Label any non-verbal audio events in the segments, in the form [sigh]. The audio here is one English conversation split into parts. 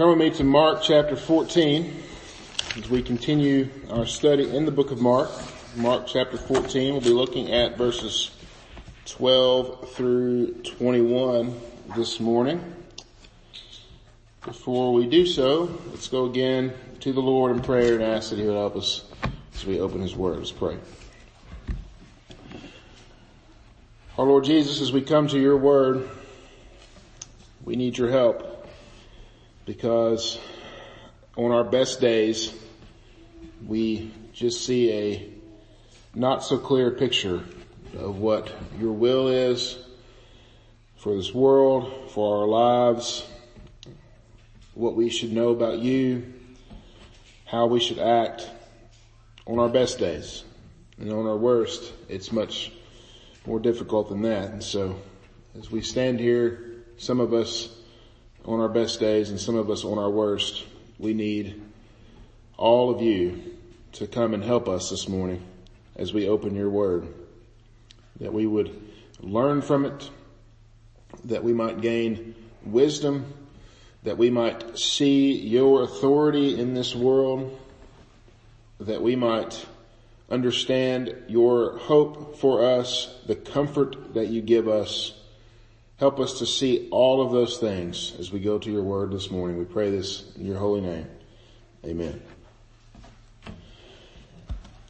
Turn with me to Mark chapter 14 as we continue our study in the book of Mark. Mark chapter 14, we'll be looking at verses 12 through 21 this morning. Before we do so, let's go again to the Lord in prayer and ask that He would help us as we open His Word. Let's pray. Our Lord Jesus, as we come to your Word, we need your help because on our best days, we just see a not so clear picture of what your will is for this world, for our lives, what we should know about you, how we should act on our best days. And on our worst, it's much more difficult than that. And so as we stand here, some of us on our best days and some of us on our worst, we need all of you to come and help us this morning as we open your word. That we would learn from it, that we might gain wisdom, that we might see your authority in this world, that we might understand your hope for us, the comfort that you give us, Help us to see all of those things as we go to your word this morning. We pray this in your holy name. Amen.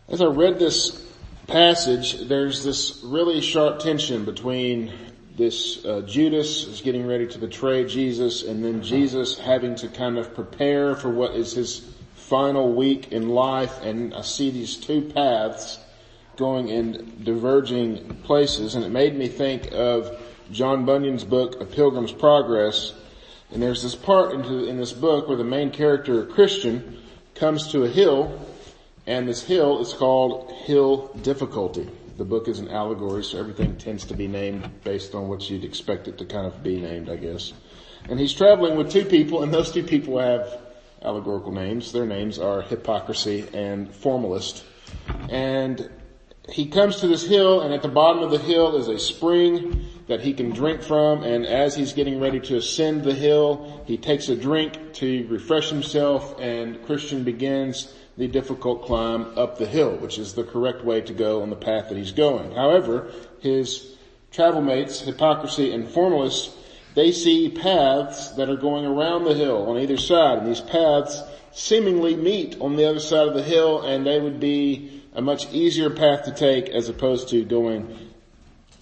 As I read this passage, there's this really sharp tension between this uh, Judas is getting ready to betray Jesus and then Jesus having to kind of prepare for what is his final week in life and I see these two paths going in diverging places and it made me think of John Bunyan's book, A Pilgrim's Progress. And there's this part in this book where the main character, Christian, comes to a hill, and this hill is called Hill Difficulty. The book is an allegory, so everything tends to be named based on what you'd expect it to kind of be named, I guess. And he's traveling with two people, and those two people have allegorical names. Their names are Hypocrisy and Formalist. And he comes to this hill, and at the bottom of the hill is a spring, that he can drink from and as he's getting ready to ascend the hill, he takes a drink to refresh himself and Christian begins the difficult climb up the hill, which is the correct way to go on the path that he's going. However, his travel mates, hypocrisy and formalists, they see paths that are going around the hill on either side and these paths seemingly meet on the other side of the hill and they would be a much easier path to take as opposed to going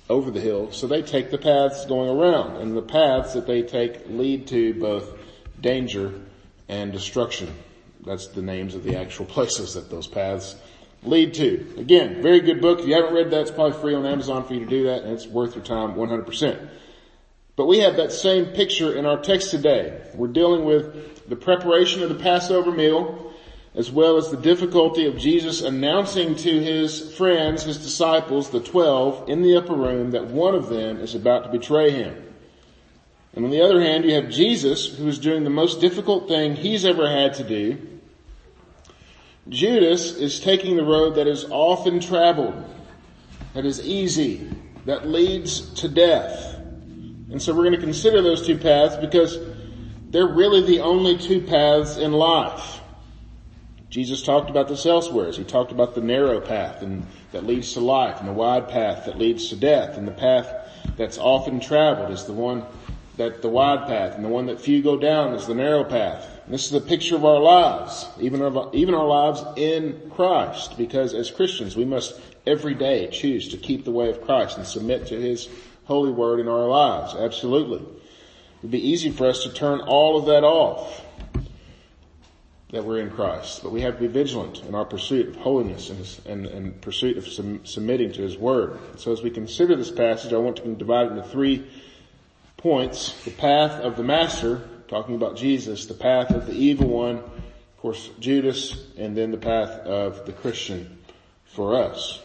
over the hill. So they take the paths going around and the paths that they take lead to both danger and destruction. That's the names of the actual [laughs] places that those paths lead to. Again, very good book. If you haven't read that, it's probably free on Amazon for you to do that and it's worth your time 100%. But we have that same picture in our text today. We're dealing with the preparation of the Passover meal as well as the difficulty of Jesus announcing to his friends, his disciples, the twelve, in the upper room that one of them is about to betray him. And on the other hand, you have Jesus who is doing the most difficult thing he's ever had to do. Judas is taking the road that is often traveled, that is easy, that leads to death. And so we're going to consider those two paths because they're really the only two paths in life. Jesus talked about this elsewhere. as He talked about the narrow path and that leads to life and the wide path that leads to death and the path that's often traveled is the one that the wide path and the one that few go down is the narrow path. And this is a picture of our lives, even our, even our lives in Christ, because as Christians we must every day choose to keep the way of Christ and submit to His holy word in our lives. Absolutely. It would be easy for us to turn all of that off that we're in Christ, but we have to be vigilant in our pursuit of holiness and, his, and, and pursuit of sum, submitting to His Word. So as we consider this passage, I want to divide it into three points. The path of the Master, talking about Jesus, the path of the evil one, of course Judas, and then the path of the Christian for us.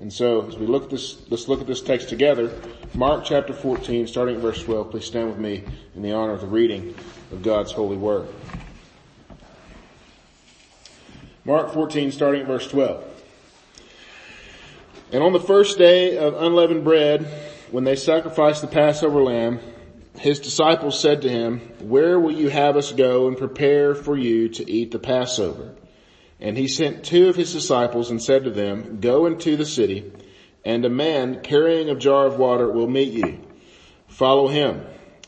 And so as we look at this, let's look at this text together. Mark chapter 14, starting at verse 12. Please stand with me in the honor of the reading of God's holy word. Mark 14 starting at verse 12. And on the first day of unleavened bread, when they sacrificed the Passover lamb, his disciples said to him, where will you have us go and prepare for you to eat the Passover? And he sent two of his disciples and said to them, go into the city and a man carrying a jar of water will meet you. Follow him.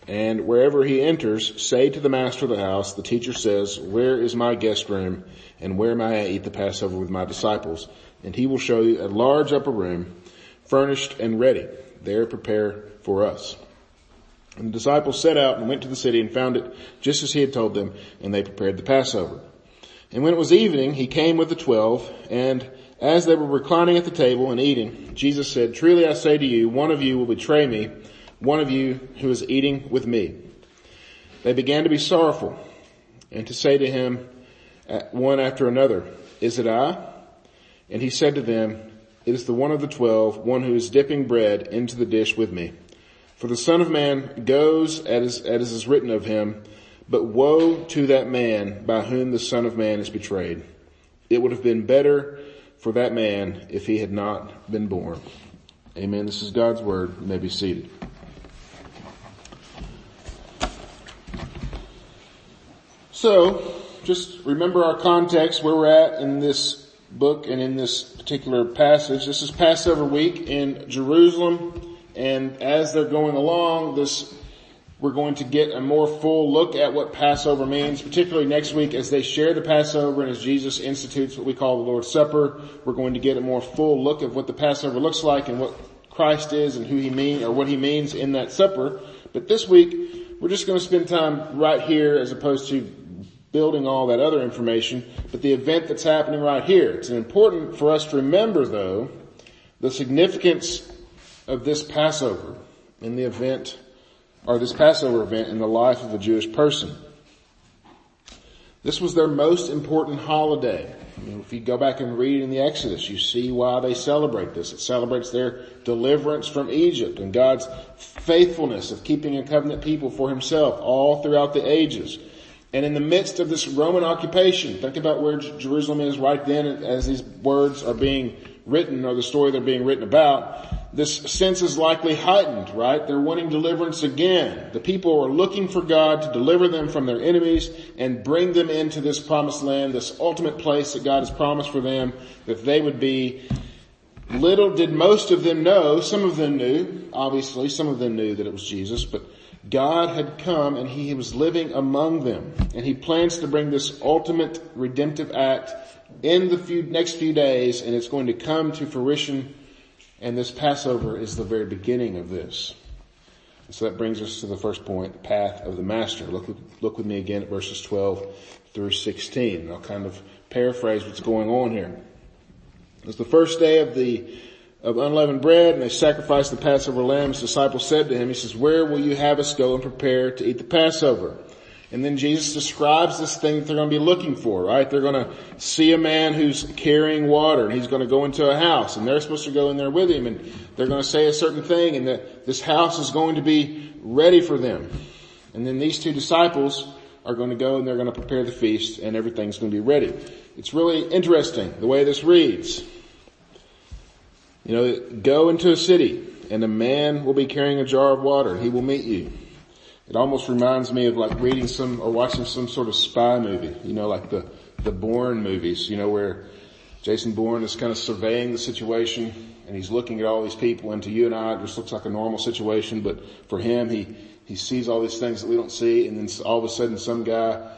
And wherever he enters, say to the master of the house, the teacher says, where is my guest room and where may I eat the Passover with my disciples? And he will show you a large upper room furnished and ready. There prepare for us. And the disciples set out and went to the city and found it just as he had told them, and they prepared the Passover. And when it was evening, he came with the twelve, and as they were reclining at the table and eating, Jesus said, truly I say to you, one of you will betray me, one of you who is eating with me. They began to be sorrowful and to say to him one after another, is it I? And he said to them, it is the one of the twelve, one who is dipping bread into the dish with me. For the son of man goes as, as is written of him, but woe to that man by whom the son of man is betrayed. It would have been better for that man if he had not been born. Amen. This is God's word. You may be seated. So, just remember our context, where we're at in this book and in this particular passage. This is Passover week in Jerusalem, and as they're going along, this we're going to get a more full look at what Passover means, particularly next week as they share the Passover and as Jesus institutes what we call the Lord's Supper. We're going to get a more full look of what the Passover looks like and what Christ is and who he means or what he means in that supper. But this week, we're just going to spend time right here as opposed to building all that other information, but the event that's happening right here. It's important for us to remember though, the significance of this Passover in the event or this Passover event in the life of a Jewish person. This was their most important holiday. You know, if you go back and read in the Exodus, you see why they celebrate this. It celebrates their deliverance from Egypt and God's faithfulness of keeping a covenant people for himself all throughout the ages. And in the midst of this Roman occupation, think about where Jerusalem is right then as these words are being written or the story they're being written about this sense is likely heightened, right? They're wanting deliverance again. The people are looking for God to deliver them from their enemies and bring them into this promised land, this ultimate place that God has promised for them, that they would be. Little did most of them know, some of them knew, obviously, some of them knew that it was Jesus, but God had come and He was living among them. And He plans to bring this ultimate redemptive act in the few, next few days and it's going to come to fruition and this Passover is the very beginning of this. So that brings us to the first point, the path of the master. Look, look with me again at verses 12 through 16. I'll kind of paraphrase what's going on here. It's the first day of the of unleavened bread and they sacrificed the Passover lamb. His disciples said to him, he says, where will you have us go and prepare to eat the Passover? And then Jesus describes this thing that they're going to be looking for, right? They're going to see a man who's carrying water and he's going to go into a house and they're supposed to go in there with him and they're going to say a certain thing and that this house is going to be ready for them. And then these two disciples are going to go and they're going to prepare the feast and everything's going to be ready. It's really interesting the way this reads. You know, go into a city and a man will be carrying a jar of water. He will meet you. It almost reminds me of like reading some or watching some sort of spy movie, you know, like the, the Bourne movies, you know, where Jason Bourne is kind of surveying the situation and he's looking at all these people and to you and I it just looks like a normal situation, but for him he, he sees all these things that we don't see and then all of a sudden some guy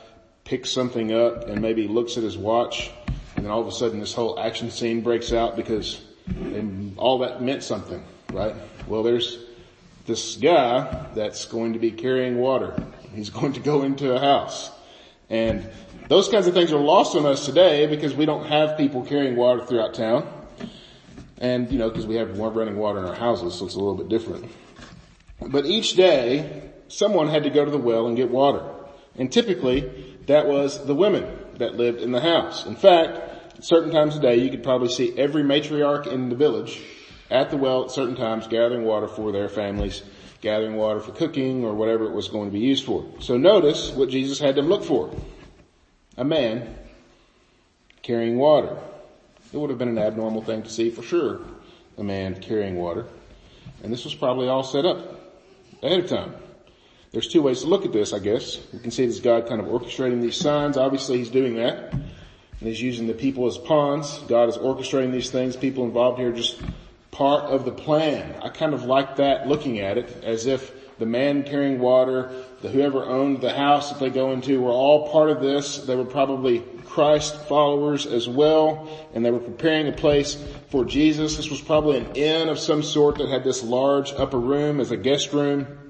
picks something up and maybe looks at his watch and then all of a sudden this whole action scene breaks out because all that meant something, right? Well there's this guy that's going to be carrying water. He's [laughs] going to go into a house. And those kinds of things are lost on us today because we don't have people carrying water throughout town. And, you know, because we have running water in our houses, so it's a little bit different. But each day, someone had to go to the well and get water. And typically, that was the women that lived in the house. In fact, certain times a day, you could probably see every matriarch in the village at the well at certain times gathering water for their families, gathering water for cooking or whatever it was going to be used for. So notice what Jesus had them look for. A man carrying water. It would have been an abnormal thing to see for sure, a man carrying water. And this was probably all set up ahead of time. There's two ways to look at this, I guess. We can see this God kind of orchestrating these signs. Obviously he's doing that. And he's using the people as pawns. God is orchestrating these things. People involved here are just part of the plan. I kind of like that looking at it as if the man carrying water, the whoever owned the house that they go into were all part of this. They were probably Christ followers as well, and they were preparing a place for Jesus. This was probably an inn of some sort that had this large upper room as a guest room.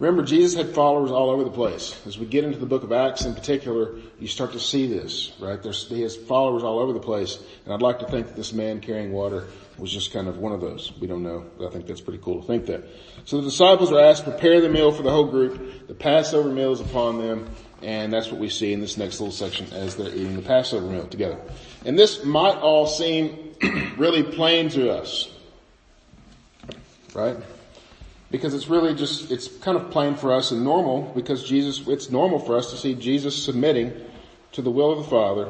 Remember, Jesus had followers all over the place. As we get into the book of Acts in particular, you start to see this, right? There's, he has followers all over the place. And I'd like to think that this man carrying water was just kind of one of those. We don't know, but I think that's pretty cool to think that. So the disciples are asked to prepare the meal for the whole group. The Passover meal is upon them. And that's what we see in this next little section as they're eating the Passover meal together. And this might all seem [clears throat] really plain to us. Right? Because it's really just, it's kind of plain for us and normal because Jesus, it's normal for us to see Jesus submitting to the will of the Father,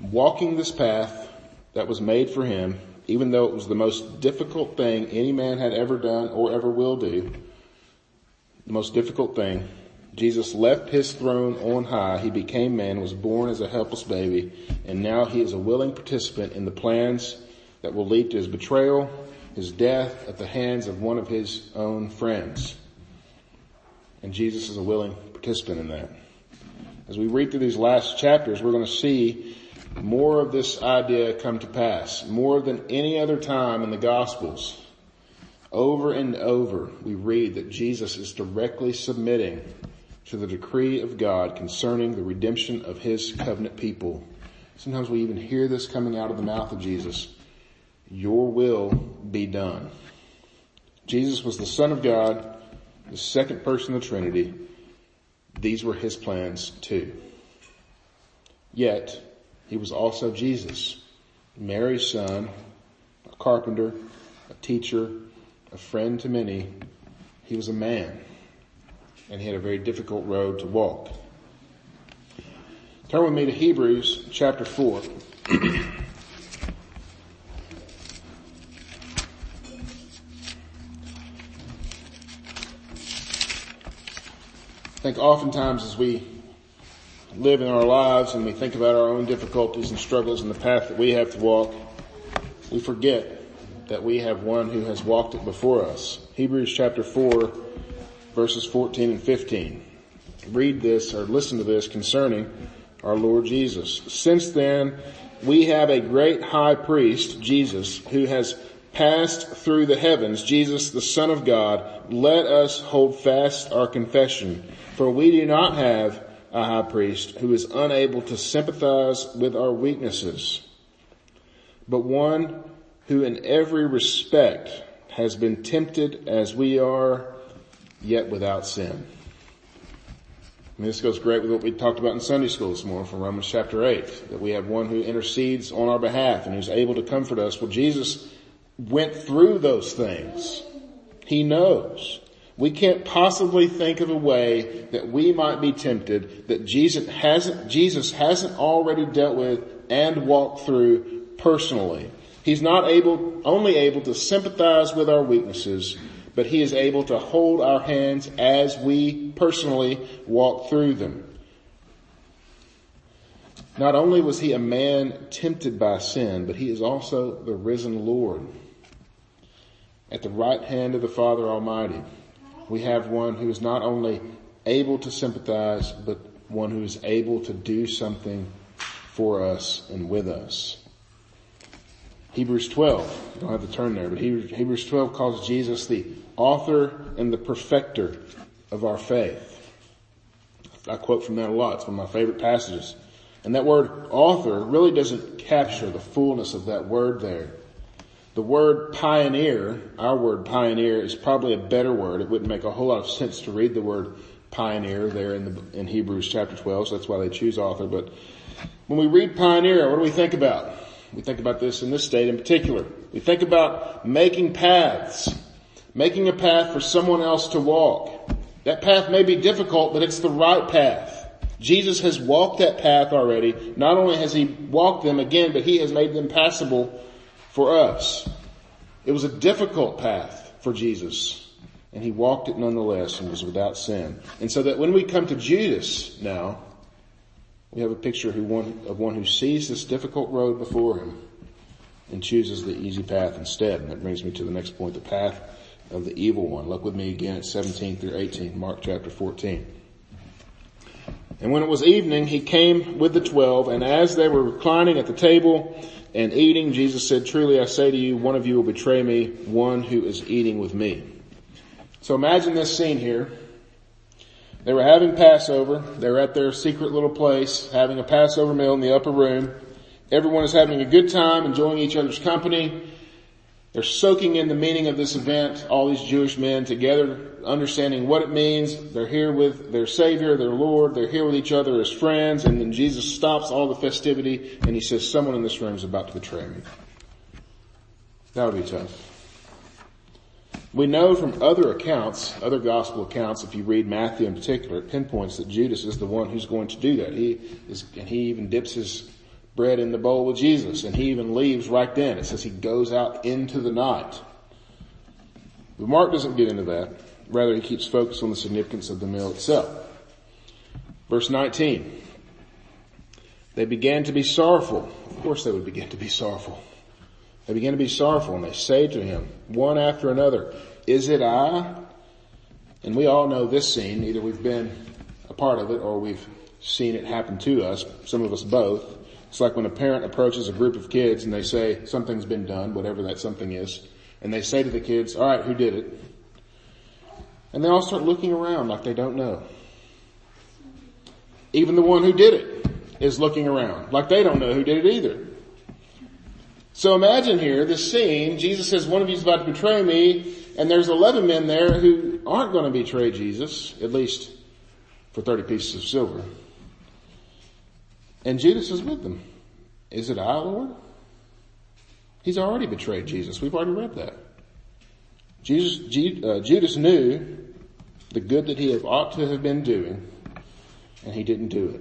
walking this path that was made for him, even though it was the most difficult thing any man had ever done or ever will do. The most difficult thing. Jesus left his throne on high. He became man, was born as a helpless baby, and now he is a willing participant in the plans that will lead to his betrayal, his death at the hands of one of his own friends. And Jesus is a willing participant in that. As we read through these last chapters, we're going to see more of this idea come to pass. More than any other time in the Gospels. Over and over, we read that Jesus is directly submitting to the decree of God concerning the redemption of his covenant people. Sometimes we even hear this coming out of the mouth of Jesus your will be done. Jesus was the Son of God, the second person of the Trinity. These were his plans too. Yet, he was also Jesus, Mary's son, a carpenter, a teacher, a friend to many. He was a man, and he had a very difficult road to walk. Turn with me to Hebrews chapter 4. [clears throat] think oftentimes as we live in our lives and we think about our own difficulties and struggles and the path that we have to walk, we forget that we have one who has walked it before us. Hebrews chapter 4 verses 14 and 15. Read this or listen to this concerning our Lord Jesus. Since then, we have a great high priest, Jesus, who has passed through the heavens, Jesus, the Son of God. Let us hold fast our confession. For we do not have a high priest who is unable to sympathize with our weaknesses, but one who in every respect has been tempted as we are, yet without sin. This goes great with what we talked about in Sunday school this morning from Romans chapter 8, that we have one who intercedes on our behalf and who's able to comfort us. Well, Jesus went through those things. He knows. We can't possibly think of a way that we might be tempted that Jesus hasn't, Jesus hasn't already dealt with and walked through personally. He's not able, only able to sympathize with our weaknesses, but he is able to hold our hands as we personally walk through them. Not only was he a man tempted by sin, but he is also the risen Lord at the right hand of the Father Almighty we have one who is not only able to sympathize, but one who is able to do something for us and with us. Hebrews 12, you don't have to turn there, but Hebrews 12 calls Jesus the author and the perfecter of our faith. I quote from that a lot. It's one of my favorite passages. And that word author really doesn't capture the fullness of that word there. The word pioneer, our word pioneer is probably a better word. It wouldn't make a whole lot of sense to read the word pioneer there in the, in Hebrews chapter 12, so that's why they choose author. But when we read pioneer, what do we think about? We think about this in this state in particular. We think about making paths, making a path for someone else to walk. That path may be difficult, but it's the right path. Jesus has walked that path already. Not only has he walked them again, but he has made them passable for us. It was a difficult path for Jesus. and he walked it nonetheless and was without sin. And so that when we come to Judas now, we have a picture of one, of one who sees this difficult road before him and chooses the easy path instead. And that brings me to the next point, the path of the evil one. Look with me again at 17 through 18, Mark chapter 14. And when it was evening, he came with the twelve, and as they were reclining at the table and eating, Jesus said, truly I say to you, one of you will betray me, one who is eating with me. So imagine this scene here. They were having Passover. They were at their secret little place, having a Passover meal in the upper room. Everyone is having a good time, enjoying each other's company. They're soaking in the meaning of this event, all these Jewish men together, understanding what it means. They're here with their Savior, their Lord. They're here with each other as friends. And then Jesus stops all the festivity and he says, someone in this room is about to betray me. That would be tough. We know from other accounts, other gospel accounts, if you read Matthew in particular, it pinpoints that Judas is the one who's going to do that. He is, and he even dips his bread in the bowl with Jesus and he even leaves right then. It says he goes out into the night. But Mark doesn't get into that. Rather, he keeps focused on the significance of the meal itself. Verse 19. They began to be sorrowful. Of course they would begin to be sorrowful. They began to be sorrowful and they say to him, one after another, is it I? And we all know this scene. Either we've been a part of it or we've seen it happen to us. Some of us both. It's like when a parent approaches a group of kids and they say something's been done, whatever that something is, and they say to the kids, alright, who did it? And they all start looking around like they don't know. Even the one who did it is looking around like they don't know who did it either. So imagine here this scene, Jesus says one of you is about to betray me, and there's 11 men there who aren't going to betray Jesus, at least for 30 pieces of silver. And Judas is with them. Is it I, Lord? He's already betrayed Jesus. We've already read that. Jesus, uh, Judas knew the good that he ought to have been doing, and he didn't do it.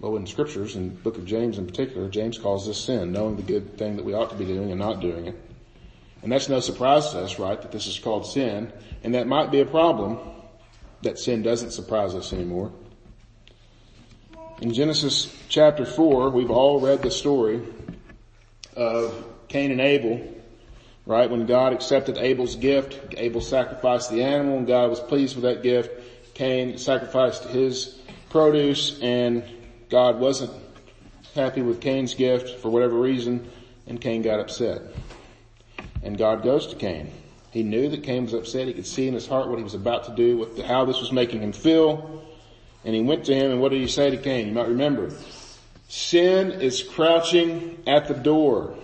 Well, in scriptures, in the book of James in particular, James calls this sin, knowing the good thing that we ought to be doing and not doing it. And that's no surprise to us, right, that this is called sin, and that might be a problem that sin doesn't surprise us anymore. In Genesis chapter 4, we've all read the story of Cain and Abel, right? When God accepted Abel's gift, Abel sacrificed the animal and God was pleased with that gift. Cain sacrificed his produce and God wasn't happy with Cain's gift for whatever reason and Cain got upset. And God goes to Cain. He knew that Cain was upset. He could see in his heart what he was about to do, what, how this was making him feel. And he went to him and what did he say to Cain? You might remember. Sin is crouching at the door.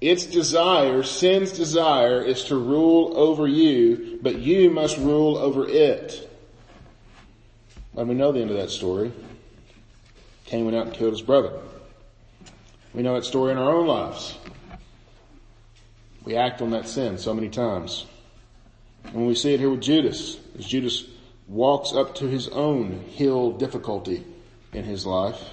Its desire, sin's desire is to rule over you, but you must rule over it. And we know the end of that story. Cain went out and killed his brother. We know that story in our own lives. We act on that sin so many times. And when we see it here with Judas, as Judas walks up to his own hill difficulty in his life.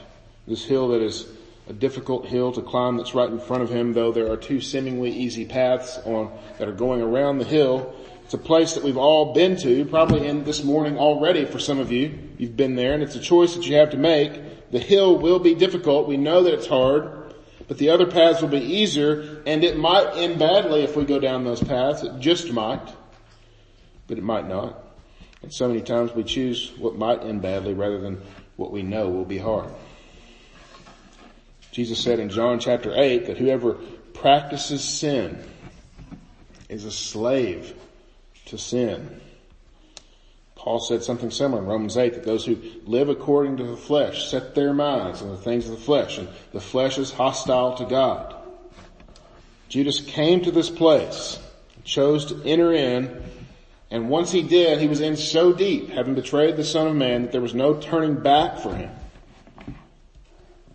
This hill that is a difficult hill to climb that's right in front of him, though there are two seemingly easy paths on, that are going around the hill. It's a place that we've all been to, probably in this morning already for some of you. You've been there and it's a choice that you have to make. The hill will be difficult. We know that it's hard, but the other paths will be easier and it might end badly if we go down those paths. It just might, but it might not. And so many times we choose what might end badly rather than what we know will be hard. Jesus said in John chapter 8 that whoever practices sin is a slave to sin. Paul said something similar in Romans 8 that those who live according to the flesh set their minds on the things of the flesh and the flesh is hostile to God. Judas came to this place, chose to enter in and once he did, he was in so deep, having betrayed the Son of Man, that there was no turning back for him.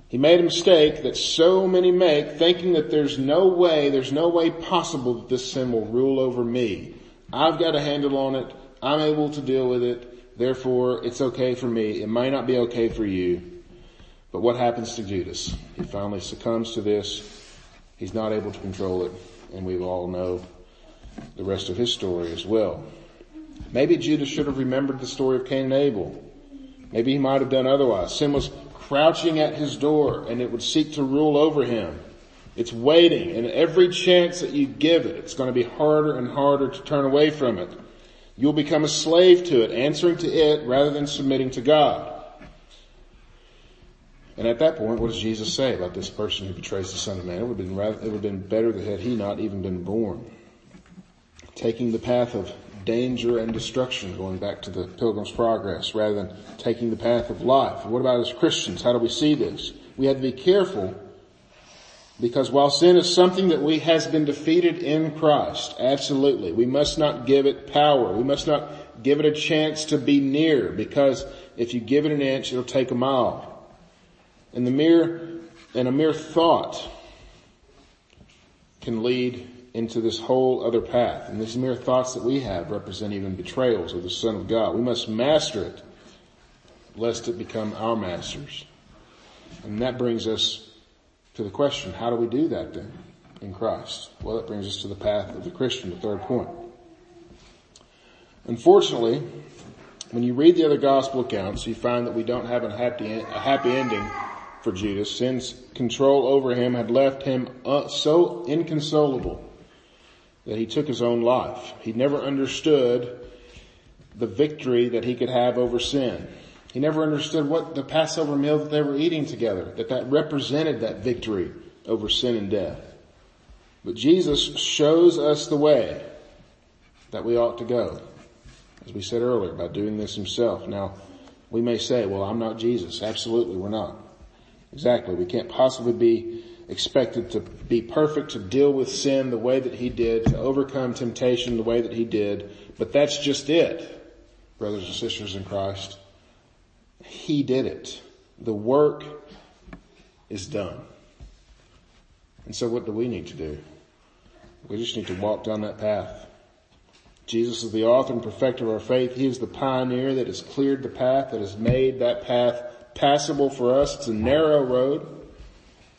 He made a mistake that so many make, thinking that there's no way, there's no way possible that this sin will rule over me. I've got a handle on it. I'm able to deal with it. Therefore, it's okay for me. It might not be okay for you. But what happens to Judas? He finally succumbs to this. He's not able to control it. And we all know the rest of his story as well. Maybe Judas should have remembered the story of Cain and Abel. Maybe he might have done otherwise. Sin was crouching at his door and it would seek to rule over him. It's waiting and every chance that you give it, it's going to be harder and harder to turn away from it. You'll become a slave to it, answering to it rather than submitting to God. And at that point, what does Jesus say about this person who betrays the Son of Man? It would have been, rather, it would have been better that had he not even been born. Taking the path of danger and destruction, going back to the Pilgrim's Progress, rather than taking the path of life. What about as Christians? How do we see this? We have to be careful because while sin is something that we has been defeated in Christ, absolutely, we must not give it power. We must not give it a chance to be near because if you give it an inch, it'll take a mile. And the mere, and a mere thought can lead into this whole other path. And these mere thoughts that we have represent even betrayals of the Son of God. We must master it lest it become our masters. And that brings us to the question, how do we do that then in Christ? Well, that brings us to the path of the Christian, the third point. Unfortunately, when you read the other gospel accounts, you find that we don't have a happy, a happy ending for Judas since control over him had left him uh, so inconsolable that he took his own life. He never understood the victory that he could have over sin. He never understood what the Passover meal that they were eating together, that that represented that victory over sin and death. But Jesus shows us the way that we ought to go. As we said earlier, by doing this himself. Now, we may say, well, I'm not Jesus. Absolutely, we're not. Exactly. We can't possibly be expected to be perfect, to deal with sin the way that he did, to overcome temptation the way that he did. But that's just it, brothers and sisters in Christ. He did it. The work is done. And so what do we need to do? We just need to walk down that path. Jesus is the author and perfecter of our faith. He is the pioneer that has cleared the path, that has made that path passable for us. It's a narrow road.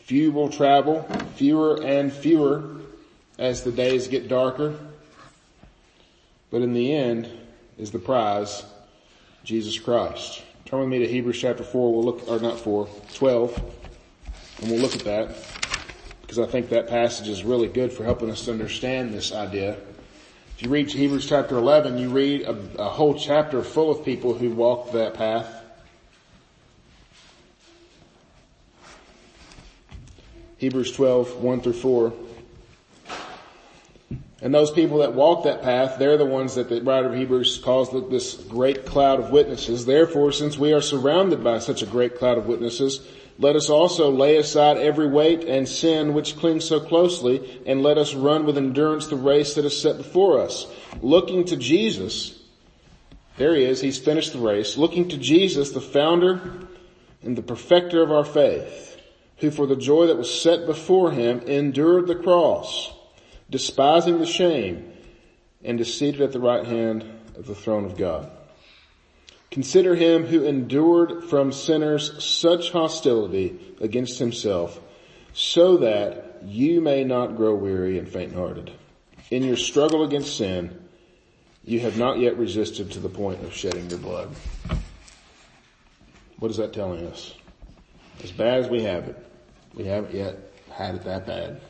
Few will travel, fewer and fewer as the days get darker. But in the end is the prize, Jesus Christ. Turn with me to Hebrews chapter 4, we'll look, or not 4, 12, and we'll look at that because I think that passage is really good for helping us to understand this idea. If you read Hebrews chapter 11, you read a, a whole chapter full of people who walked that path Hebrews 12, 1 through 4. And those people that walk that path, they're the ones that the writer of Hebrews calls this great cloud of witnesses. Therefore, since we are surrounded by such a great cloud of witnesses, let us also lay aside every weight and sin which clings so closely, and let us run with endurance the race that is set before us. Looking to Jesus, there he is, he's finished the race, looking to Jesus, the founder and the perfecter of our faith who for the joy that was set before him endured the cross, despising the shame, and is seated at the right hand of the throne of God. Consider him who endured from sinners such hostility against himself, so that you may not grow weary and faint-hearted. In your struggle against sin, you have not yet resisted to the point of shedding your blood. What is that telling us? As bad as we have it, we haven't yet had it that bad.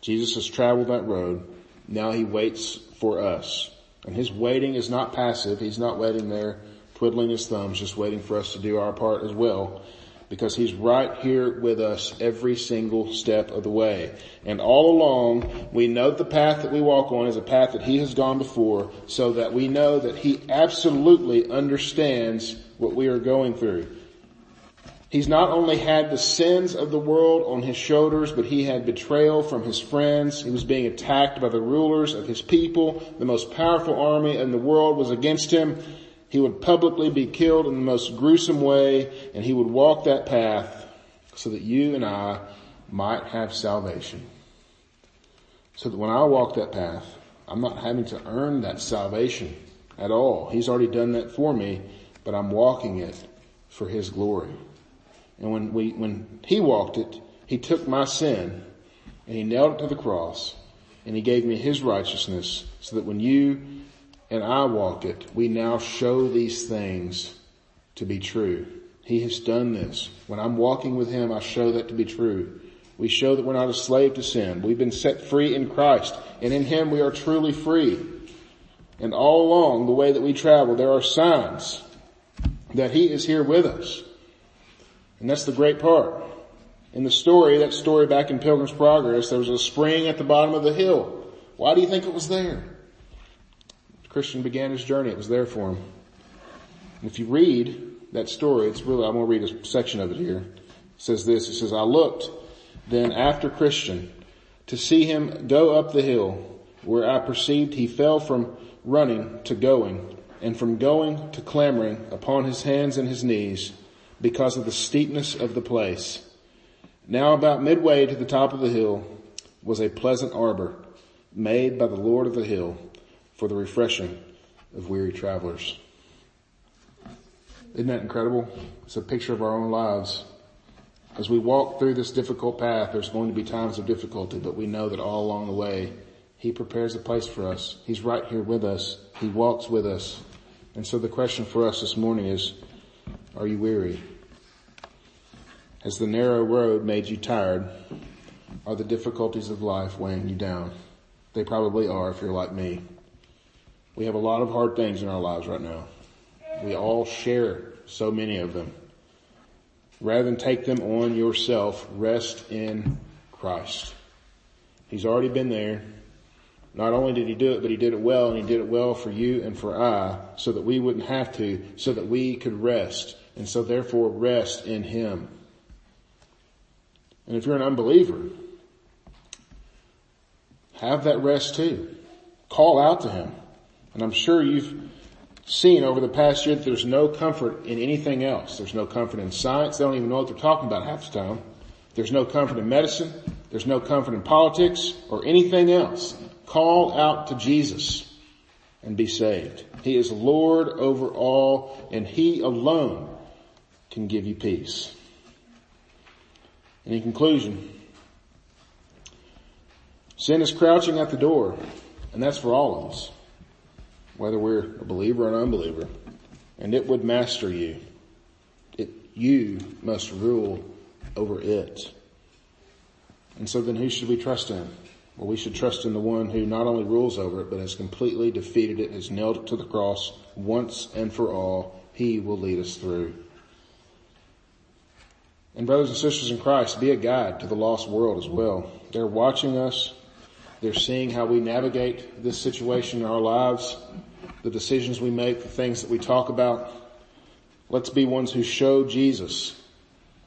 Jesus has traveled that road. Now he waits for us. And his waiting is not passive. He's not waiting there twiddling his thumbs, just waiting for us to do our part as well. Because he's right here with us every single step of the way. And all along, we know the path that we walk on is a path that he has gone before so that we know that he absolutely understands what we are going through. He's not only had the sins of the world on his shoulders, but he had betrayal from his friends. He was being attacked by the rulers of his people. The most powerful army in the world was against him. He would publicly be killed in the most gruesome way, and he would walk that path so that you and I might have salvation. So that when I walk that path, I'm not having to earn that salvation at all. He's already done that for me, but I'm walking it for his glory. And when we, when he walked it, he took my sin and he nailed it to the cross and he gave me his righteousness so that when you and I walk it, we now show these things to be true. He has done this. When I'm walking with Him, I show that to be true. We show that we're not a slave to sin. We've been set free in Christ, and in Him we are truly free. And all along the way that we travel, there are signs that He is here with us. And that's the great part. In the story, that story back in Pilgrim's Progress, there was a spring at the bottom of the hill. Why do you think it was there? The Christian began his journey. It was there for him. And if you read that story, it's really, I'm going to read a section of it here. It says this, it says, I looked then after Christian to see him go up the hill where I perceived he fell from running to going and from going to clambering upon his hands and his knees because of the steepness of the place. Now about midway to the top of the hill was a pleasant arbor made by the Lord of the hill for the refreshing of weary travelers. Isn't that incredible? It's a picture of our own lives. As we walk through this difficult path, there's going to be times of difficulty, but we know that all along the way, He prepares a place for us. He's right here with us. He walks with us. And so the question for us this morning is, are you weary? Has the narrow road made you tired? Are the difficulties of life weighing you down? They probably are if you're like me. We have a lot of hard things in our lives right now. We all share so many of them. Rather than take them on yourself, rest in Christ. He's already been there. Not only did he do it, but he did it well, and he did it well for you and for I, so that we wouldn't have to, so that we could rest. And so therefore rest in him. And if you're an unbeliever, have that rest too. Call out to him. And I'm sure you've seen over the past year that there's no comfort in anything else. There's no comfort in science. They don't even know what they're talking about half the time. There's no comfort in medicine. There's no comfort in politics or anything else. Call out to Jesus and be saved. He is Lord over all and He alone can give you peace. And in conclusion, sin is crouching at the door and that's for all of us whether we're a believer or an unbeliever, and it would master you. It, you must rule over it. And so then who should we trust in? Well, we should trust in the one who not only rules over it, but has completely defeated it, has nailed it to the cross once and for all. He will lead us through. And brothers and sisters in Christ, be a guide to the lost world as well. They're watching us. They're seeing how we navigate this situation in our lives the decisions we make, the things that we talk about. Let's be ones who show Jesus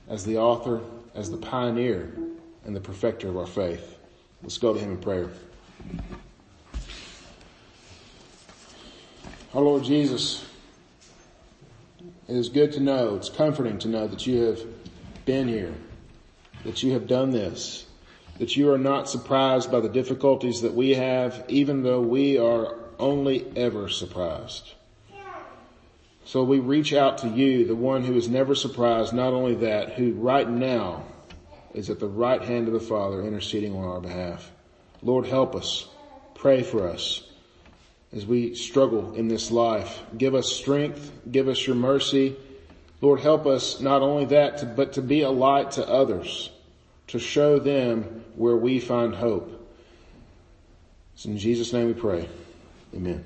as the author, as the pioneer, and the perfecter of our faith. Let's go to Him in prayer. Our Lord Jesus, it is good to know, it's comforting to know that you have been here, that you have done this, that you are not surprised by the difficulties that we have, even though we are only ever surprised. So we reach out to you, the one who is never surprised, not only that, who right now is at the right hand of the Father interceding on our behalf. Lord, help us. Pray for us as we struggle in this life. Give us strength. Give us your mercy. Lord, help us not only that, to, but to be a light to others, to show them where we find hope. It's in Jesus' name we pray. Amen.